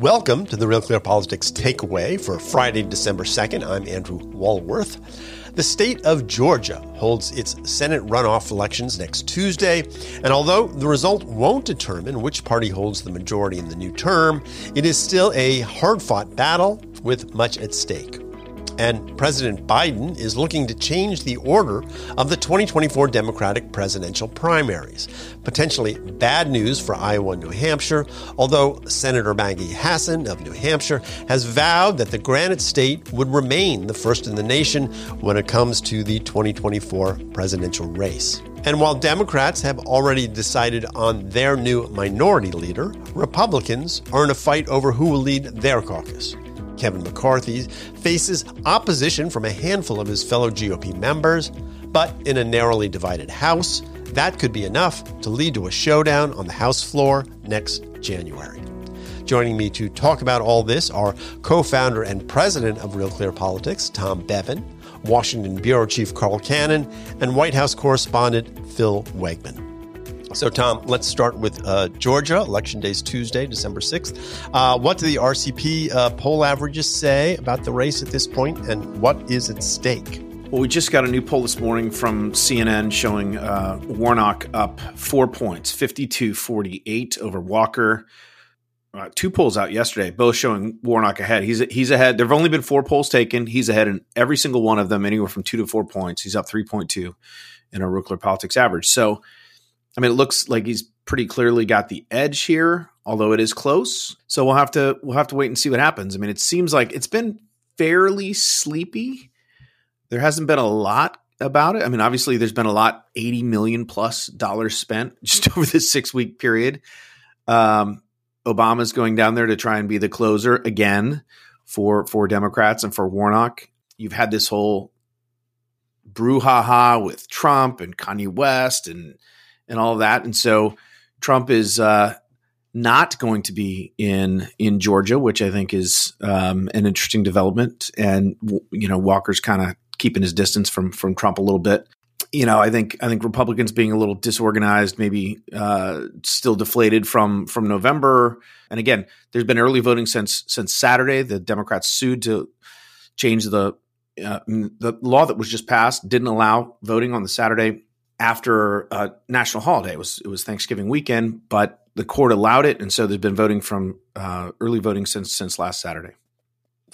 Welcome to the Real Clear Politics Takeaway for Friday, December 2nd. I'm Andrew Walworth. The state of Georgia holds its Senate runoff elections next Tuesday, and although the result won't determine which party holds the majority in the new term, it is still a hard fought battle with much at stake. And President Biden is looking to change the order of the 2024 Democratic presidential primaries. Potentially bad news for Iowa and New Hampshire, although Senator Maggie Hassan of New Hampshire has vowed that the Granite State would remain the first in the nation when it comes to the 2024 presidential race. And while Democrats have already decided on their new minority leader, Republicans are in a fight over who will lead their caucus. Kevin McCarthy faces opposition from a handful of his fellow GOP members, but in a narrowly divided House, that could be enough to lead to a showdown on the House floor next January. Joining me to talk about all this are co founder and president of Real Clear Politics, Tom Bevan, Washington Bureau Chief Carl Cannon, and White House correspondent Phil Wegmann. So, Tom, let's start with uh, Georgia. Election day is Tuesday, December 6th. Uh, what do the RCP uh, poll averages say about the race at this point, and what is at stake? Well, we just got a new poll this morning from CNN showing uh, Warnock up four points, 52 48 over Walker. Uh, two polls out yesterday, both showing Warnock ahead. He's he's ahead. There have only been four polls taken. He's ahead in every single one of them, anywhere from two to four points. He's up 3.2 in a Real Clear Politics average. So, I mean, it looks like he's pretty clearly got the edge here, although it is close. So we'll have to we'll have to wait and see what happens. I mean, it seems like it's been fairly sleepy. There hasn't been a lot about it. I mean, obviously, there's been a lot, eighty million plus dollars spent just over this six week period. Um, Obama's going down there to try and be the closer again for for Democrats and for Warnock. You've had this whole brouhaha with Trump and Kanye West and and all of that. And so Trump is uh, not going to be in in Georgia, which I think is um, an interesting development. And you know, Walker's kind of keeping his distance from from Trump a little bit. You know, I think I think Republicans being a little disorganized, maybe uh, still deflated from from November. And again, there's been early voting since since Saturday. The Democrats sued to change the uh, the law that was just passed didn't allow voting on the Saturday after a national holiday. It was it was Thanksgiving weekend, but the court allowed it, and so they've been voting from uh, early voting since since last Saturday.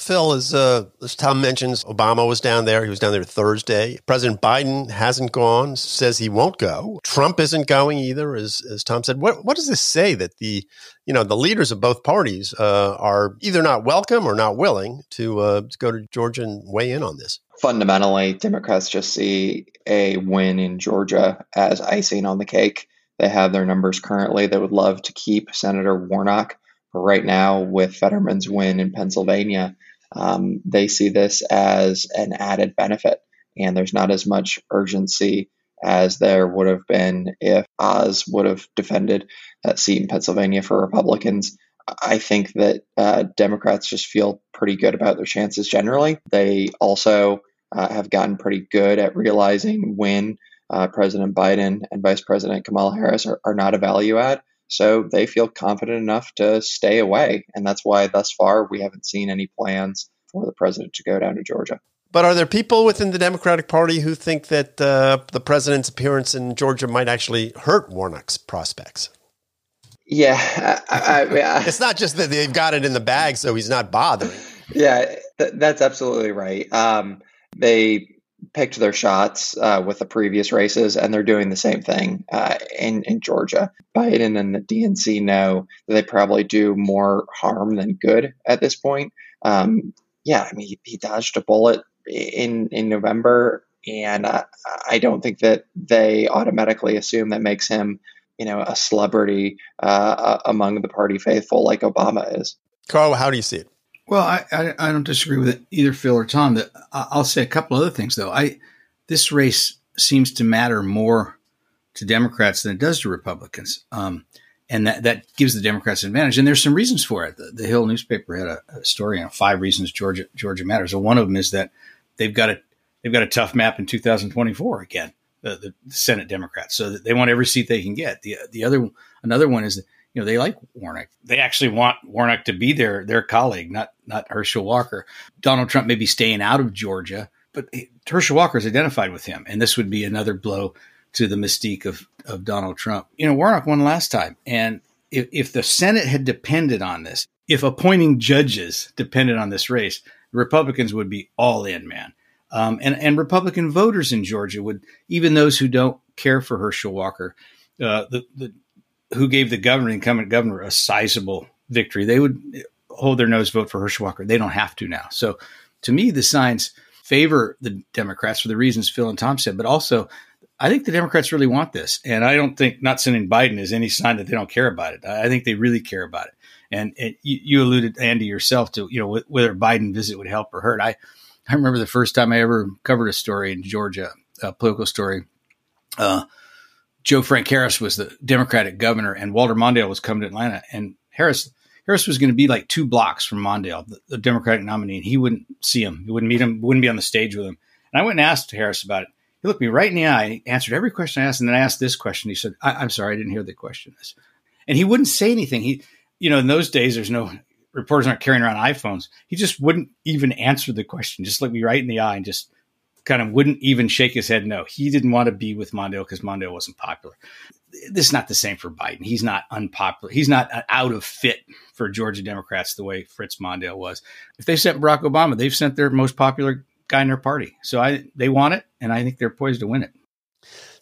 Phil, as, uh, as Tom mentions, Obama was down there. He was down there Thursday. President Biden hasn't gone, says he won't go. Trump isn't going either, as, as Tom said. What, what does this say that the, you know, the leaders of both parties uh, are either not welcome or not willing to, uh, to go to Georgia and weigh in on this? Fundamentally, Democrats just see a win in Georgia as icing on the cake. They have their numbers currently. They would love to keep Senator Warnock. But right now, with Fetterman's win in Pennsylvania, um, they see this as an added benefit, and there's not as much urgency as there would have been if Oz would have defended that seat in Pennsylvania for Republicans. I think that uh, Democrats just feel pretty good about their chances generally. They also uh, have gotten pretty good at realizing when uh, President Biden and Vice President Kamala Harris are, are not a value add. So they feel confident enough to stay away. And that's why thus far we haven't seen any plans for the president to go down to Georgia. But are there people within the Democratic Party who think that uh, the president's appearance in Georgia might actually hurt Warnock's prospects? Yeah, I, I, I, it's not just that they've got it in the bag, so he's not bothering. Yeah, th- that's absolutely right. Um, they picked their shots uh, with the previous races, and they're doing the same thing uh, in in Georgia. Biden and the DNC know that they probably do more harm than good at this point. Um, yeah, I mean, he, he, dodged a bullet in in November, and uh, I don't think that they automatically assume that makes him, you know, a celebrity uh, among the party faithful like Obama is. Carl, how do you see it? Well, I, I, I don't disagree with it, either Phil or Tom. That I'll say a couple other things though. I this race seems to matter more to Democrats than it does to Republicans, um, and that that gives the Democrats an advantage. And there's some reasons for it. The, the Hill newspaper had a, a story on five reasons Georgia Georgia matters. So one of them is that they've got a they've got a tough map in 2024 again. The, the Senate Democrats, so they want every seat they can get. The the other another one is you know, they like Warnock. They actually want Warnock to be their their colleague, not not Herschel Walker. Donald Trump may be staying out of Georgia, but Herschel Walker is identified with him, and this would be another blow to the mystique of of Donald Trump. You know, Warnock won last time, and if, if the Senate had depended on this, if appointing judges depended on this race, Republicans would be all in, man. Um, and and Republican voters in Georgia would, even those who don't care for Herschel Walker, uh, the, the who gave the governor, incumbent governor, a sizable victory, they would hold their nose, vote for Herschel. They don't have to now. So, to me, the signs favor the Democrats for the reasons Phil and Tom said, but also I think the Democrats really want this, and I don't think not sending Biden is any sign that they don't care about it. I think they really care about it. And, you, you, alluded, Andy, yourself to you know whether Biden visit would help or hurt. I I remember the first time I ever covered a story in Georgia, a political story. Uh, Joe Frank Harris was the Democratic governor, and Walter Mondale was coming to Atlanta. And Harris Harris was going to be like two blocks from Mondale, the, the, Democratic nominee, and he wouldn't see him. He wouldn't meet him. Wouldn't be on the stage with him. And I went and asked Harris about it. He looked me right in the eye, answered every question I asked, and then I asked this question. He said, I, "I'm sorry, I didn't hear the question." And he wouldn't say anything. He, you know, in those days, there's no reporters aren't carrying around iPhones. He just wouldn't even answer the question. Just looked me right in the eye and just kind of wouldn't even shake his head no. He didn't want to be with Mondale because Mondale wasn't popular. This is not the same for Biden. He's not unpopular. He's not out of fit for Georgia Democrats the way Fritz Mondale was. If they sent Barack Obama, they've sent their most popular guy in their party. So I they want it, and I think they're poised to win it.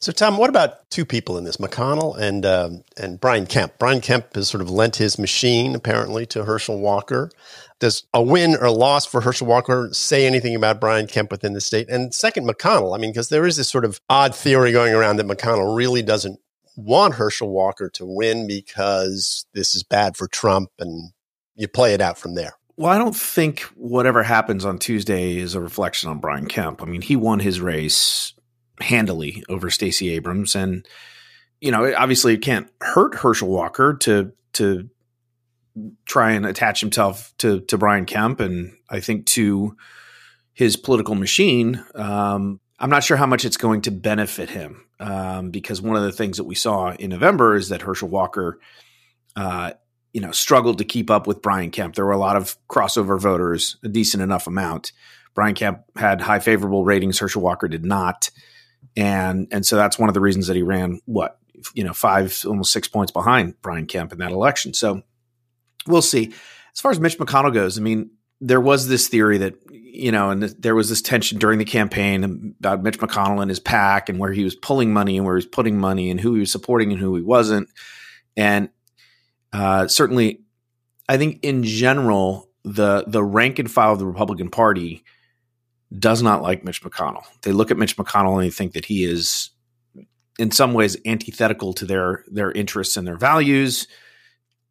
So, Tom, what about two people in this, McConnell and um, and Brian Kemp? Brian Kemp has sort of lent his machine apparently to Herschel Walker does a win or loss for Herschel Walker say anything about Brian Kemp within the state? And second, McConnell. I mean, because there is this sort of odd theory going around that McConnell really doesn't want Herschel Walker to win because this is bad for Trump and you play it out from there. Well, I don't think whatever happens on Tuesday is a reflection on Brian Kemp. I mean, he won his race handily over Stacey Abrams and you know, obviously it can't hurt Herschel Walker to to try and attach himself to to Brian Kemp and I think to his political machine. Um, I'm not sure how much it's going to benefit him um, because one of the things that we saw in November is that Herschel Walker, uh, you know, struggled to keep up with Brian Kemp. There were a lot of crossover voters, a decent enough amount. Brian Kemp had high favorable ratings. Herschel Walker did not, and and so that's one of the reasons that he ran what you know five almost six points behind Brian Kemp in that election. So we'll see. As far as Mitch McConnell goes, I mean, there was this theory that you know, and th- there was this tension during the campaign about Mitch McConnell and his PAC and where he was pulling money and where he was putting money and who he was supporting and who he wasn't. And uh, certainly, I think in general, the the rank and file of the Republican Party does not like Mitch McConnell. They look at Mitch McConnell and they think that he is, in some ways, antithetical to their their interests and their values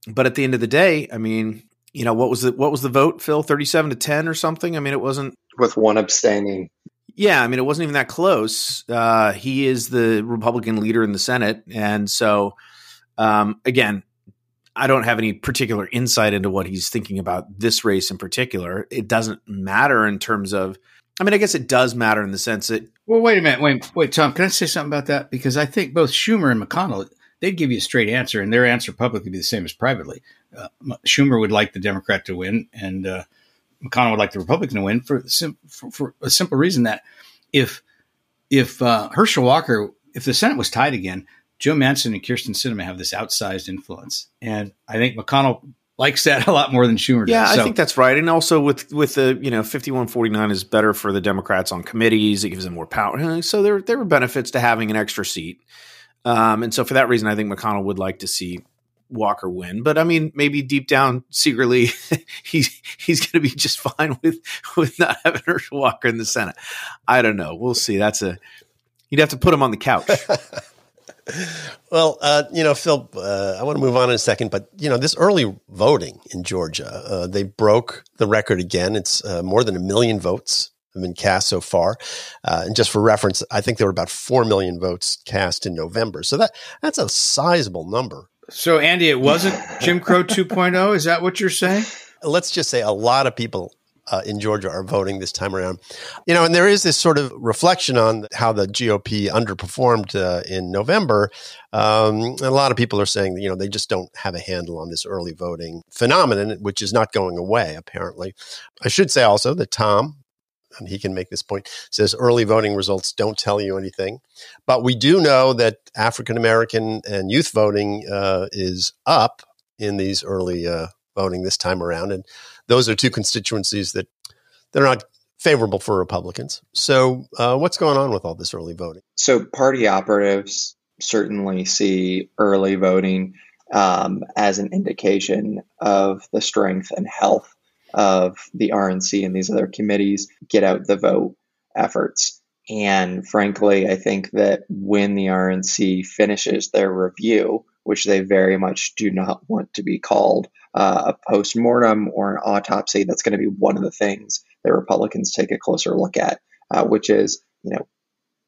but at the end of the day, I mean, you know, what was the what was the vote, Phil? Thirty-seven to ten or something. I mean, it wasn't with one abstaining. Yeah, I mean, it wasn't even that close. Uh, he is the Republican leader in the Senate, and so um, again, I don't have any particular insight into what he's thinking about this race in particular. It doesn't matter in terms of. I mean, I guess it does matter in the sense that. Well, wait a minute. Wait, wait, Tom. Can I say something about that? Because I think both Schumer and McConnell they'd give you a straight answer, and their answer publicly would be the same as privately. Uh, Schumer would like the Democrat to win, and uh, McConnell would like the Republican to win for, for, for a simple reason that if if uh, Herschel Walker, if the Senate was tied again, Joe Manchin and Kyrsten Sinema have this outsized influence, and I think McConnell likes that a lot more than Schumer does. Yeah, I think that's right. And also with with the you know fifty one forty nine is better for the Democrats on committees. It gives them more power. So there there were benefits to having an extra seat. Um, and so for that reason, I think McConnell would like to see Walker win. But I mean, maybe deep down, secretly, he's he's going to be just fine with with not having Herschel Walker in the Senate. I don't know. We'll see. That's a you'd have to put him on the couch. well, uh, you know, Phil, uh, I want to move on in a second, but you know, this early voting in Georgia, uh, they broke the record again. It's uh, more than a million votes have been cast so far. Uh, and just for reference, I think there were about 4 million votes cast in November. So that that's a sizable number. So, Andy, it wasn't Jim Crow 2.0. Is that what you're saying? Let's just say a lot of people uh, in Georgia are voting this time around. You know, and there is this sort of reflection on how the GOP underperformed uh, in November. Um, a lot of people are saying that, you know, they just don't have a handle on this early voting phenomenon, which is not going away, apparently. I should say also that Tom, and he can make this point, says early voting results don't tell you anything. But we do know that African American and youth voting uh, is up in these early uh, voting this time around. And those are two constituencies that they're not favorable for Republicans. So, uh, what's going on with all this early voting? So, party operatives certainly see early voting um, as an indication of the strength and health of the RNC and these other committees get out the vote efforts. And frankly, I think that when the RNC finishes their review, which they very much do not want to be called uh, a post mortem or an autopsy, that's going to be one of the things that Republicans take a closer look at, uh, which is, you know,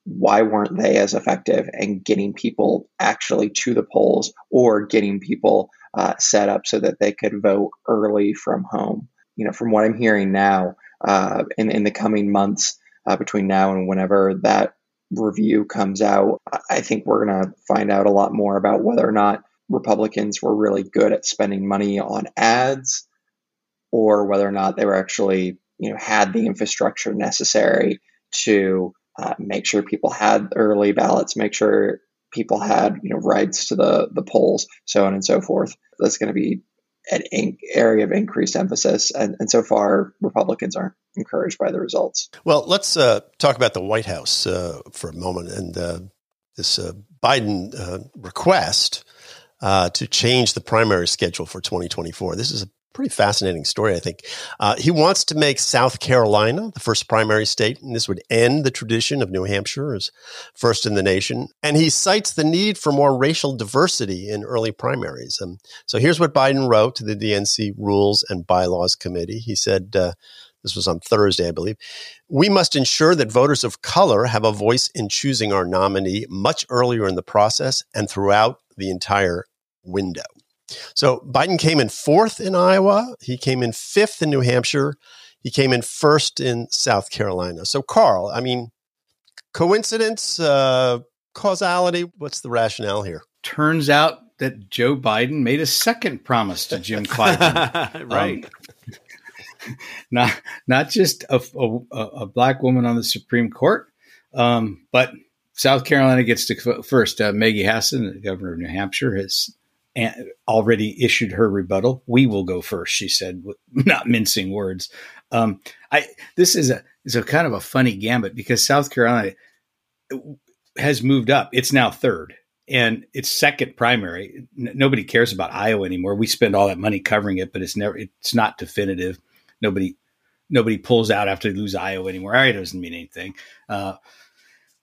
why weren't they as effective in getting people actually to the polls or getting people uh, set up so that they could vote early from home? You know, from what I'm hearing now, uh, in in the coming months uh, between now and whenever that review comes out, I think we're going to find out a lot more about whether or not Republicans were really good at spending money on ads or whether or not they were actually, you know, had the infrastructure necessary to uh, make sure people had early ballots, make sure people had, you know, rights to the, the polls, so on and so forth. That's going to be an in- area of increased emphasis. And, and so far, Republicans aren't encouraged by the results. Well, let's uh, talk about the White House uh, for a moment and uh, this uh, Biden uh, request uh, to change the primary schedule for 2024. This is a pretty fascinating story, I think. Uh, he wants to make South Carolina the first primary state, and this would end the tradition of New Hampshire as first in the nation. And he cites the need for more racial diversity in early primaries. Um, so here's what Biden wrote to the DNC Rules and Bylaws Committee. He said, uh, this was on Thursday, I believe. We must ensure that voters of color have a voice in choosing our nominee much earlier in the process and throughout the entire window. So Biden came in fourth in Iowa. He came in fifth in New Hampshire. He came in first in South Carolina. So, Carl, I mean, coincidence, uh, causality, what's the rationale here? Turns out that Joe Biden made a second promise to Jim Clyburn. right. Um, not not just a, a, a, black woman on the Supreme Court, um, but South Carolina gets to first. Uh, Maggie Hassan, the governor of New Hampshire, has already issued her rebuttal. We will go first, she said, not mincing words. Um, I this is a is a kind of a funny gambit because South Carolina has moved up. It's now third, and it's second primary. N- nobody cares about Iowa anymore. We spend all that money covering it, but it's never it's not definitive. Nobody nobody pulls out after they lose Iowa anymore. Iowa doesn't mean anything. Uh,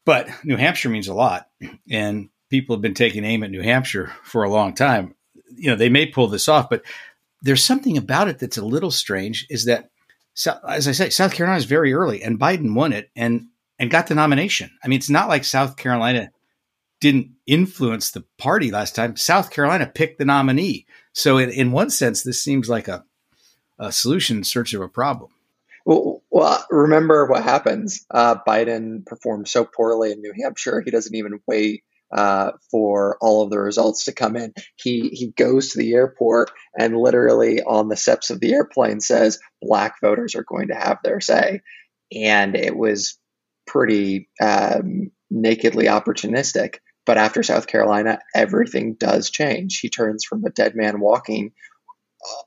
but New Hampshire means a lot, and people have been taking aim at New Hampshire for a long time. You know, they may pull this off, but there's something about it that's a little strange. Is that, as I say, South Carolina is very early, and Biden won it and and got the nomination. I mean, it's not like South Carolina didn't influence the party last time. South Carolina picked the nominee. So, in, in one sense, this seems like a, a solution in search of a problem. Well, well remember what happens. Uh, Biden performed so poorly in New Hampshire, he doesn't even wait uh, for all of the results to come in. He he goes to the airport and literally on the steps of the airplane says black voters are going to have their say, and it was pretty um, nakedly opportunistic. But after South Carolina, everything does change. He turns from a dead man walking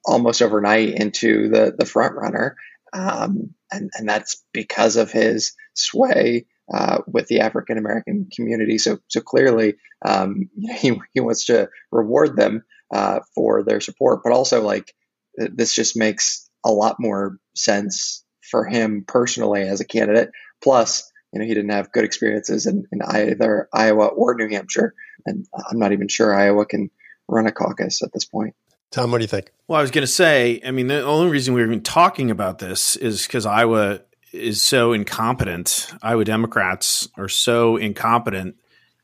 almost overnight into the the front runner, um, and and that's because of his sway uh, with the African American community. So, so clearly, um, he, he wants to reward them uh, for their support, but also like this just makes a lot more sense for him personally as a candidate. Plus, you know, he didn't have good experiences in, in either Iowa or New Hampshire, and I'm not even sure Iowa can run a caucus at this point. Tom, what do you think? Well, I was going to say, I mean, the only reason we're even talking about this is because Iowa is so incompetent. Iowa Democrats are so incompetent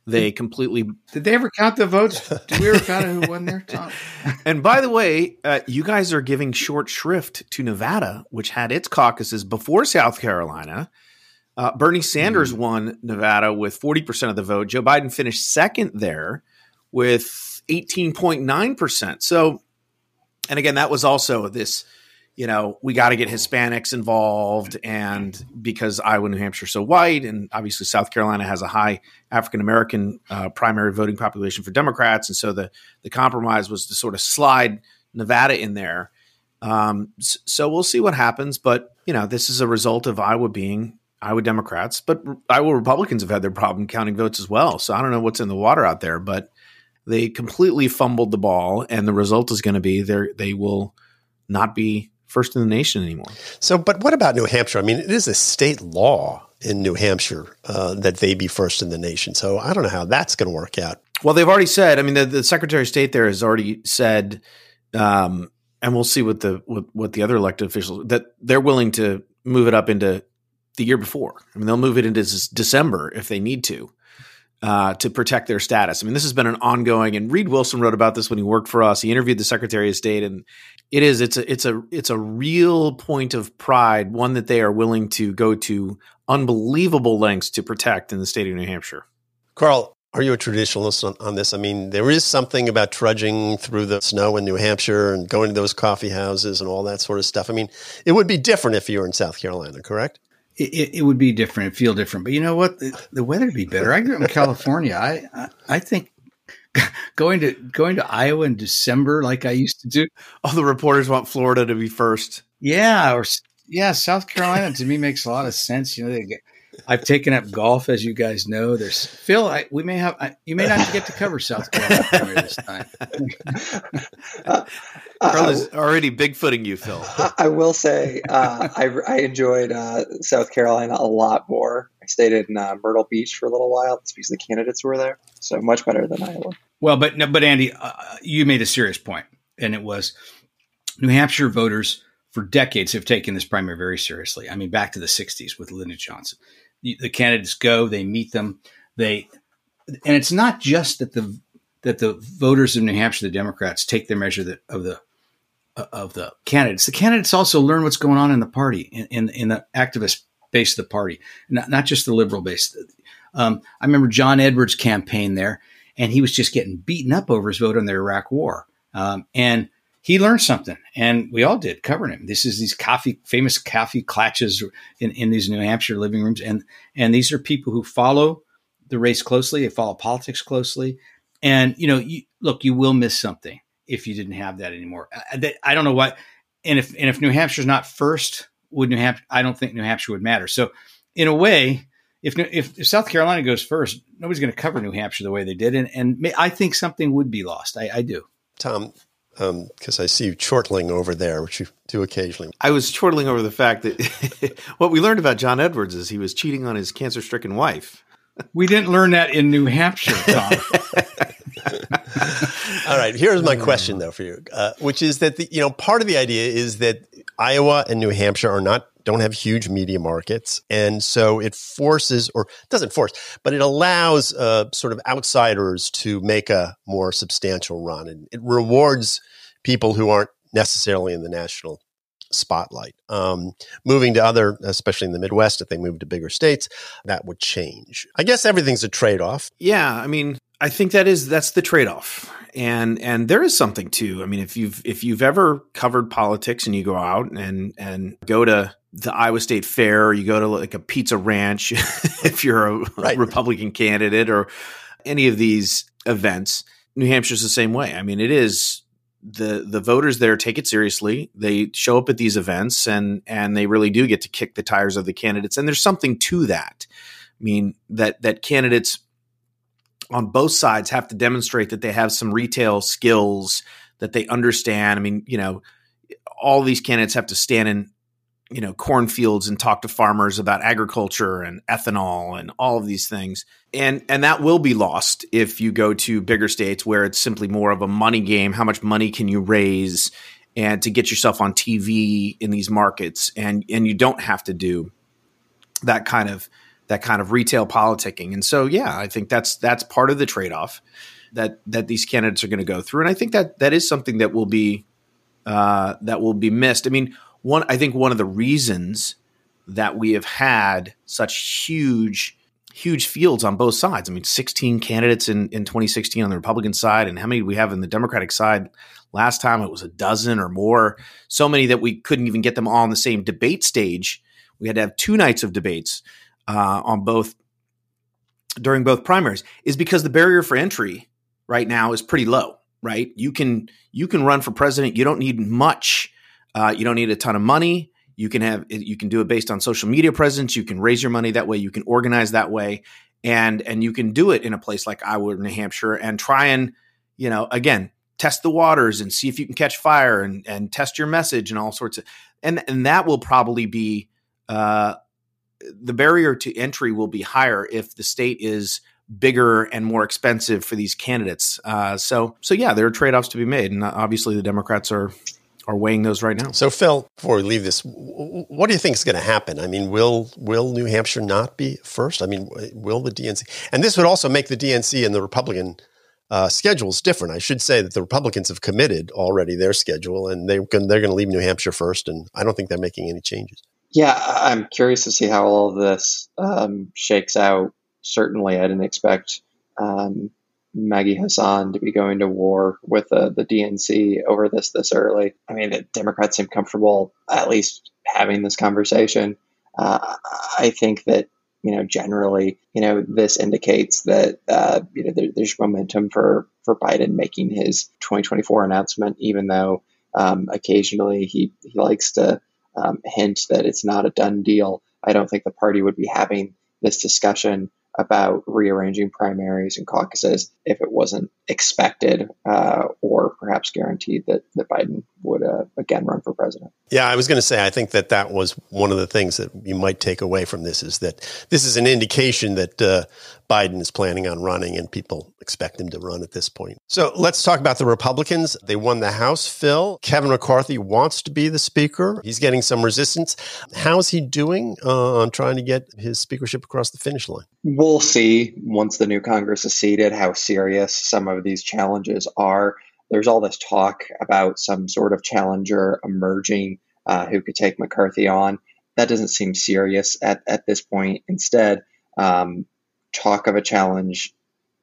They completely. Did they ever count the votes? Did we ever count who won there, Tom? and by the way, uh, you guys are giving short shrift to Nevada, which had its caucuses before South Carolina. Uh, Bernie Sanders mm. won Nevada with 40% of the vote. Joe Biden finished second there with 18.9%. So, and again, that was also this you know, we got to get Hispanics involved. And because Iowa, New Hampshire so white, and obviously South Carolina has a high African American uh, primary voting population for Democrats. And so the, the compromise was to sort of slide Nevada in there. Um, so we'll see what happens. But, you know, this is a result of Iowa being Iowa Democrats, but Iowa Republicans have had their problem counting votes as well. So I don't know what's in the water out there, but they completely fumbled the ball. And the result is going to be they they will not be first in the nation anymore. So, but what about New Hampshire? I mean, it is a state law in New Hampshire uh, that they be first in the nation. So I don't know how that's going to work out. Well, they've already said. I mean, the, the Secretary of State there has already said, um, and we'll see what the what, what the other elected officials that they're willing to move it up into the year before. I mean, they'll move it into December if they need to uh, to protect their status. I mean, this has been an ongoing, and Reid Wilson wrote about this when he worked for us. He interviewed the Secretary of State, and it is it's a it's a it's a real point of pride, one that they are willing to go to unbelievable lengths to protect in the state of New Hampshire. Carl, are you a traditionalist on, on, this? I mean, there is something about trudging through the snow in New Hampshire and going to those coffee houses and all that sort of stuff. I mean, it would be different if you were in South Carolina, correct? it, it, would be different, feel different. But you know what? The, the weather would be better. I grew up in California. I, I, I think going to going to Iowa in December, like I used to do. All the reporters want Florida to be first. Yeah, or yeah, South Carolina to me makes a lot of sense. You know, they get I've taken up golf, as you guys know. There's Phil. I, we may have I, you may not get to cover South Carolina this time. uh, Carl is already bigfooting you, Phil. I, I will say uh, I, I, enjoyed uh, South Carolina a lot more. I stayed in uh, Myrtle Beach for a little while because the candidates were there, so much better than Iowa. Well, but but Andy, uh, you made a serious point, and it was New Hampshire voters for decades have taken this primary very seriously. I mean, back to the '60s with Lyndon Johnson the candidates go, they meet them, they, and it's not just that the that the voters of New Hampshire, the Democrats, take their measure of the of the candidates. The candidates also learn what's going on in the party, in in, in the activist base of the party, not not just the liberal base. Um, I remember John Edwards' campaign there, and he was just getting beaten up over his vote on the Iraq War. Um, and he learned something, and we all did covering him. This is these coffee, famous coffee clatches in, in these New Hampshire living rooms, and and these are people who follow the race closely. They follow politics closely, and you know, you, look, you will miss something if you didn't have that anymore. I, I don't know what, and if and if New Hampshire's not first, would New Hampshire? I don't think New Hampshire would matter. So, in a way, if, if, if South Carolina goes first, nobody's going to cover New Hampshire the way they did, and and I think something would be lost. I, I do. Tom, because um, I see you chortling over there, which you do occasionally. I was chortling over the fact that what we learned about John Edwards is he was cheating on his cancer stricken wife. We didn't learn that in New Hampshire, Tom. All right, here's my question though for you, uh, which is that the you know part of the idea is that Iowa and New Hampshire are not don't have huge media markets. And so it forces, or doesn't force, but it allows uh, sort of outsiders to make a more substantial run. And it rewards people who aren't necessarily in the national spotlight. Um, moving to other, especially in the Midwest, if they move to bigger states, that would change. I guess everything's a trade off. Yeah. I mean, I think that is that's the trade off and and there is something too. I mean, if you've if you've ever covered politics and you go out and and go to the Iowa State Fair, or you go to like a pizza ranch, if you're a right. Republican candidate, or any of these events, New Hampshire's the same way. I mean, it is the the voters there take it seriously. They show up at these events and and they really do get to kick the tires of the candidates. And there's something to that. I mean that that candidates on both sides have to demonstrate that they have some retail skills that they understand. I mean, you know, all these candidates have to stand in, you know, cornfields and talk to farmers about agriculture and ethanol and all of these things. And and that will be lost if you go to bigger states where it's simply more of a money game. How much money can you raise and to get yourself on TV in these markets and and you don't have to do that kind of that kind of retail politicking. And so, yeah, I think that's that's part of the trade off that that these candidates are going to go through. And I think that that is something that will be uh, that will be missed. I mean, one I think one of the reasons that we have had such huge huge fields on both sides. I mean, 16 candidates in, in 2016 on the Republican side, and how many we have in the Democratic side? Last time it was a dozen or more. So many that we couldn't even get them all on the same debate stage. We had to have two nights of debates uh, on both during both primaries. Is because the barrier for entry right now is pretty low. Right, you can you can run for president. You don't need much. Uh, you don't need a ton of money. You can have you can do it based on social media presence. You can raise your money that way. You can organize that way, and and you can do it in a place like Iowa, New Hampshire, and try and you know again test the waters and see if you can catch fire and and test your message and all sorts of and and that will probably be uh, the barrier to entry will be higher if the state is bigger and more expensive for these candidates. Uh, so so yeah, there are trade offs to be made, and obviously the Democrats are are weighing those right now. So, Phil, before we leave this, what do you think is going to happen? I mean, will will New Hampshire not be first? I mean, will the DNC? And this would also make the DNC and the Republican uh, schedules different. I should say that the Republicans have committed already their schedule, and they they're going to leave New Hampshire first, and I don't think they're making any changes. Yeah, I'm curious to see how all of this um, shakes out. Certainly, I didn't expect um, Maggie Hassan to be going to war with uh, the DNC over this this early. I mean, the Democrats seem comfortable at least having this conversation. Uh, I think that you know generally, you know, this indicates that uh, you know there, there's momentum for for Biden making his 2024 announcement, even though um, occasionally he he likes to um, hint that it's not a done deal. I don't think the party would be having this discussion about rearranging primaries and caucuses if it wasn't expected uh, or perhaps guaranteed that, that Biden would uh, again run for president. Yeah, I was going to say, I think that that was one of the things that you might take away from this is that this is an indication that uh, Biden is planning on running and people expect him to run at this point. So let's talk about the Republicans. They won the House, Phil. Kevin McCarthy wants to be the speaker. He's getting some resistance. How's he doing uh, on trying to get his speakership across the finish line? See once the new Congress is seated how serious some of these challenges are there's all this talk about some sort of challenger emerging uh, who could take McCarthy on. That doesn't seem serious at, at this point. Instead, um, talk of a challenge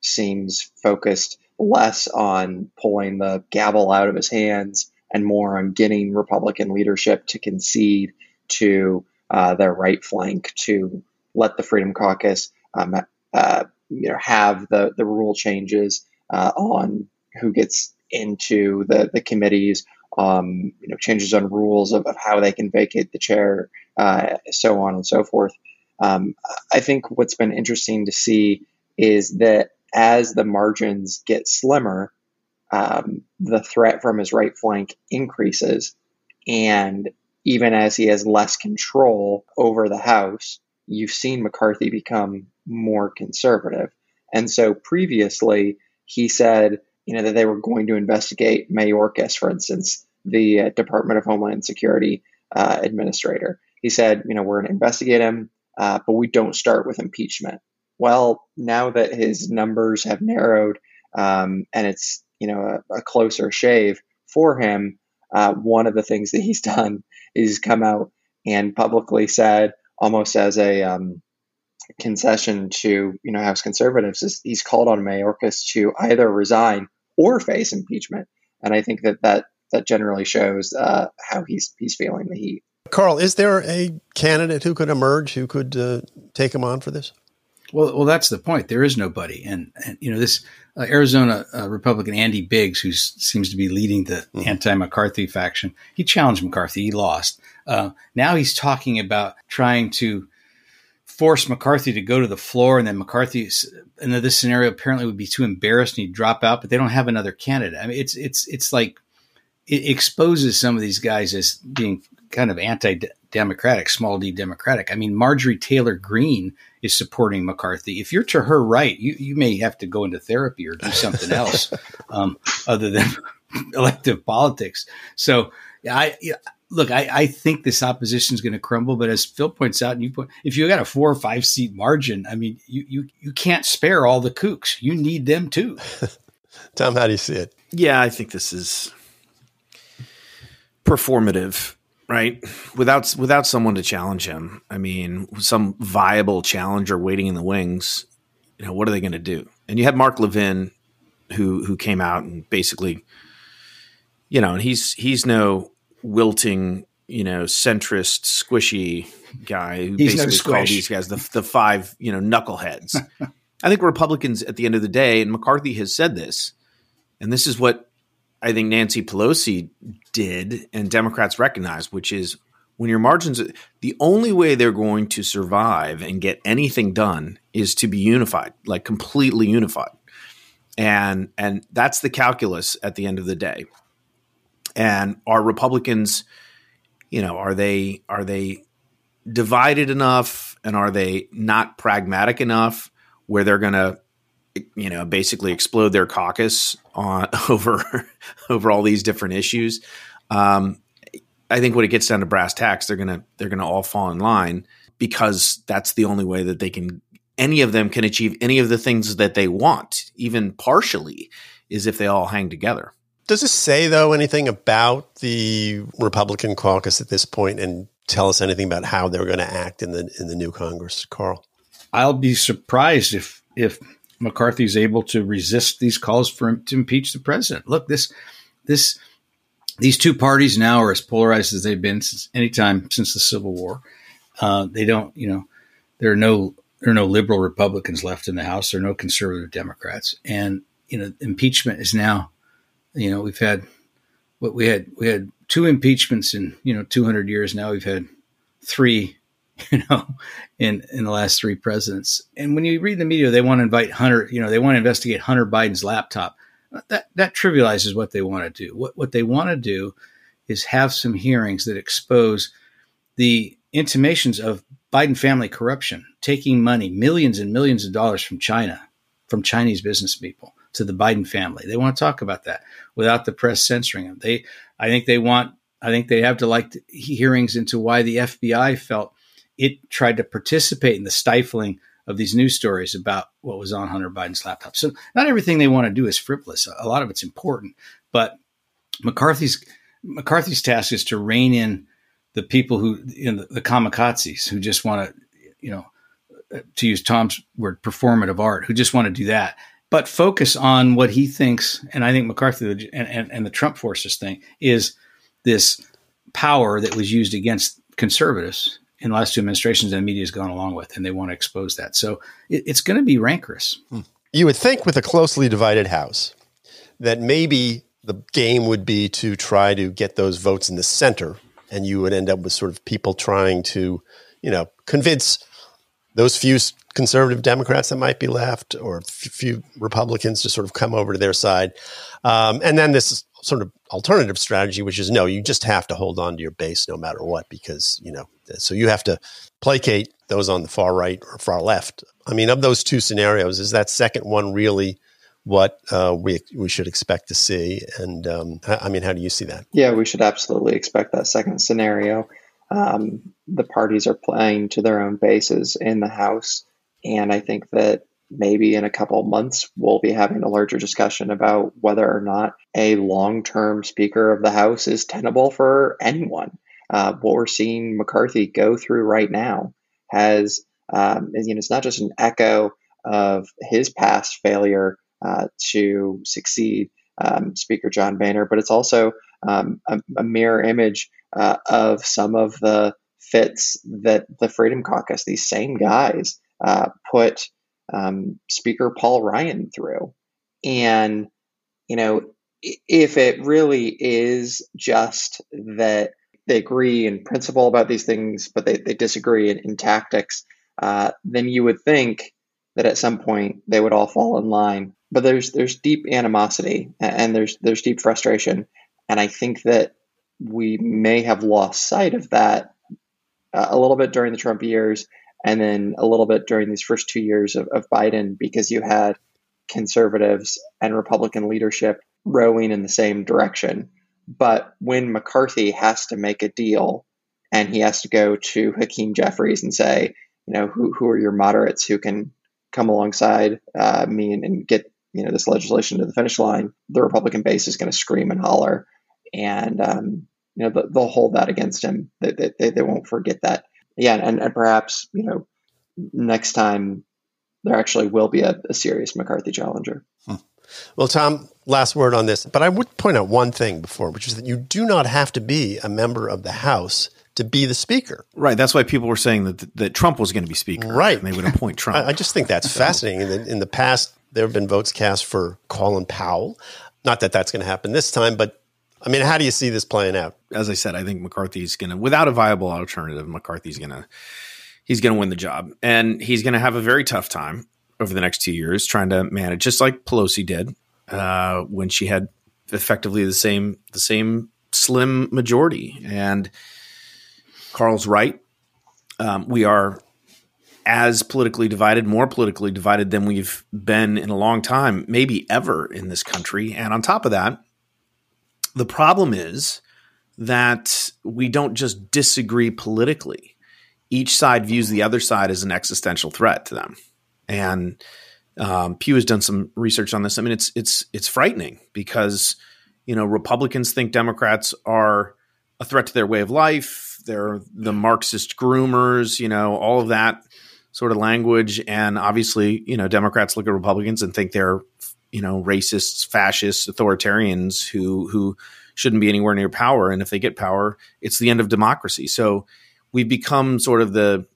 seems focused less on pulling the gavel out of his hands and more on getting Republican leadership to concede to uh, their right flank to let the Freedom Caucus um, uh, you know have the the rule changes uh, on who gets into the, the committees, um, you know, changes on rules of, of, how they can vacate the chair, uh, so on and so forth. Um, I think what's been interesting to see is that as the margins get slimmer, um, the threat from his right flank increases. And even as he has less control over the House, you've seen McCarthy become more conservative. And so previously, he said, you know, that they were going to investigate Mayorkas, for instance, the uh, Department of Homeland Security uh, administrator. He said, you know, we're going to investigate him, uh, but we don't start with impeachment. Well, now that his numbers have narrowed um, and it's, you know, a, a closer shave for him, uh, one of the things that he's done is come out and publicly said, almost as a um, concession to you know House conservatives is he's called on Mayorkas to either resign or face impeachment, and I think that that that generally shows uh, how he's he's feeling the heat. Carl, is there a candidate who could emerge who could uh, take him on for this? Well, well, that's the point. There is nobody, and, and you know this uh, Arizona uh, Republican Andy Biggs, who seems to be leading the mm-hmm. anti-McCarthy faction, he challenged McCarthy. He lost. Uh, now he's talking about trying to force McCarthy to go to the floor, and then McCarthy, in this scenario, apparently would be too embarrassed and he'd drop out. But they don't have another candidate. I mean, it's it's it's like it exposes some of these guys as being kind of anti-democratic, small d democratic. I mean, Marjorie Taylor Greene is supporting McCarthy. If you're to her right, you you may have to go into therapy or do something else um, other than elective politics. So I look, I, I think this opposition is going to crumble. But as Phil points out, and you put, if you got a four or five seat margin, I mean, you you you can't spare all the kooks. You need them too. Tom, how do you see it? Yeah, I think this is performative, right? Without without someone to challenge him. I mean, some viable challenger waiting in the wings. You know, what are they going to do? And you had Mark Levin, who who came out and basically, you know, and he's he's no wilting, you know, centrist, squishy guy who He's no basically called these guys the the five, you know, knuckleheads. I think Republicans at the end of the day, and McCarthy has said this, and this is what I think Nancy Pelosi did and Democrats recognize, which is when your margins, the only way they're going to survive and get anything done is to be unified, like completely unified. And and that's the calculus at the end of the day. And are Republicans, you know, are they are they divided enough and are they not pragmatic enough where they're going to you know basically explode their caucus on over over all these different issues? Um, i think when it gets down to brass tacks they're to they're to all fall in line because that's the only way that they can any of them can achieve any of the things that they want even partially is if they all hang together Does this say though anything about the Republican caucus at this point, and tell us anything about how they're going to act in the in the new Congress, Carl? I'll be surprised if if McCarthy's able to resist these calls for him to impeach the president. Look, this this these two parties now are as polarized as they've been since any time since the Civil War. Uh, they don't, you know, there are no there are no liberal Republicans left in the House. There are no conservative Democrats, and you know, impeachment is now, you know, we've had what we had we had two impeachments in you know 200 years. Now we've had three you know, in in the last three presidents. And when you read the media, they want to invite Hunter, you know, they want to investigate Hunter Biden's laptop. That that trivializes what they want to do. What what they want to do is have some hearings that expose the intimations of Biden family corruption, taking money, millions and millions of dollars from China, from Chinese business people to the Biden family. They want to talk about that without the press censoring them. They, I think they want, I think they have to like hearings into why the FBI felt it tried to participate in the stifling of these news stories about what was on Hunter Biden's laptop. So not everything they want to do is frivolous. A lot of it's important, but McCarthy's McCarthy's task is to rein in the people who, know, the, the kamikazes who just want to, you know, to use Tom's word, performative art, who just want to do that, but focus on what he thinks. And I think McCarthy and, and, and the Trump forces thing is this power that was used against conservatives in the last two administrations, and the media has gone along with, and they want to expose that. So it, it's going to be rancorous. Hmm. You would think with a closely divided House that maybe the game would be to try to get those votes in the center, and you would end up with sort of people trying to, you know, convince those few conservative Democrats that might be left or a few Republicans to sort of come over to their side. Um, and then this sort of alternative strategy, which is no, you just have to hold on to your base no matter what, because, you know, so you have to placate those on the far right or far left. I mean, of those two scenarios, is that second one really what uh, we we should expect to see? And um, I mean, how do you see that? Yeah, we should absolutely expect that second scenario. Um, the parties are playing to their own bases in the House, and I think that maybe in a couple of months we'll be having a larger discussion about whether or not a long-term Speaker of the House is tenable for anyone. Uh, what we're seeing McCarthy go through right now has, um, you know, it's not just an echo of his past failure uh, to succeed um, Speaker John Boehner, but it's also um, a, a, mirror image uh, of some of the fits that the Freedom Caucus, these same guys, uh, put um, Speaker Paul Ryan through. And, you know, if it really is just that they agree in principle about these things, but they, they disagree in, in tactics, uh, then you would think that at some point they would all fall in line. But there's there's deep animosity and there's there's deep frustration, and I think that we may have lost sight of that uh, a little bit during the Trump years, and then a little bit during these first two years of, of Biden, because you had conservatives and Republican leadership rowing in the same direction. But when McCarthy has to make a deal and he has to go to Hakeem Jeffries and say, you know, who, who are your moderates who can come alongside uh, me and, and, get, you know, this legislation to the finish line, the Republican base is going to scream and holler. And, um, you know, they'll hold that against him. They, they, they won't forget that. Yeah. And, and perhaps, you know, next time there actually will be a, a serious McCarthy challenger. Hmm. Well, Tom, last word on this, but I would point out one thing before, which is that you do not have to be a member of the House to be the speaker. Right. That's why people were saying that that Trump was going to be speaker. Right. And they would appoint Trump. I, I just think that's fascinating. In the, in the past, there have been votes cast for Colin Powell. Not that that's going to happen this time, but I mean, how do you see this playing out? As I said, I think McCarthy's going to, without a viable alternative, McCarthy's going to, he's going to win the job, and he's going to have a very tough time over the next two years trying to manage, just like Pelosi did uh, when she had effectively the same the same slim majority. And Carl's right. Um, we are as politically divided, more politically divided than we've been in a long time, maybe ever in this country. And on top of that, the problem is that we don't just disagree politically. Each side views the other side as an existential threat to them. And um, Pew has done some research on this. I mean, it's it's it's frightening because you know Republicans think Democrats are a threat to their way of life. They're the Marxist groomers, you know, all of that sort of language. And obviously, you know, Democrats look at Republicans and think they're you know racists, fascists, authoritarians who who shouldn't be anywhere near power. And if they get power, it's the end of democracy. So we've become sort of the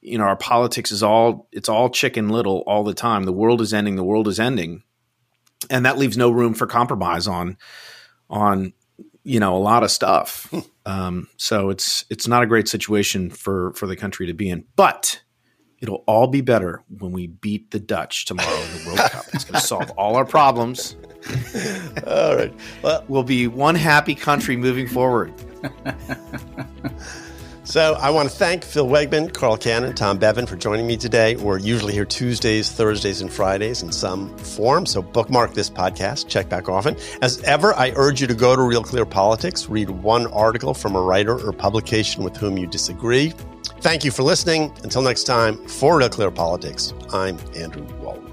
you know our politics is all it's all chicken little all the time the world is ending the world is ending and that leaves no room for compromise on on you know a lot of stuff hmm. um, so it's it's not a great situation for for the country to be in but it'll all be better when we beat the dutch tomorrow in the world cup. It's going to solve all our problems. All right. Well we'll be one happy country moving forward So I want to thank Phil Wegmann, Carl Cannon, Tom Bevan for joining me today. We're usually here Tuesdays, Thursdays, and Fridays in some form. So bookmark this podcast, check back often. As ever, I urge you to go to Real Clear Politics, read one article from a writer or publication with whom you disagree. Thank you for listening. Until next time, for Real Clear Politics, I'm Andrew Walworth.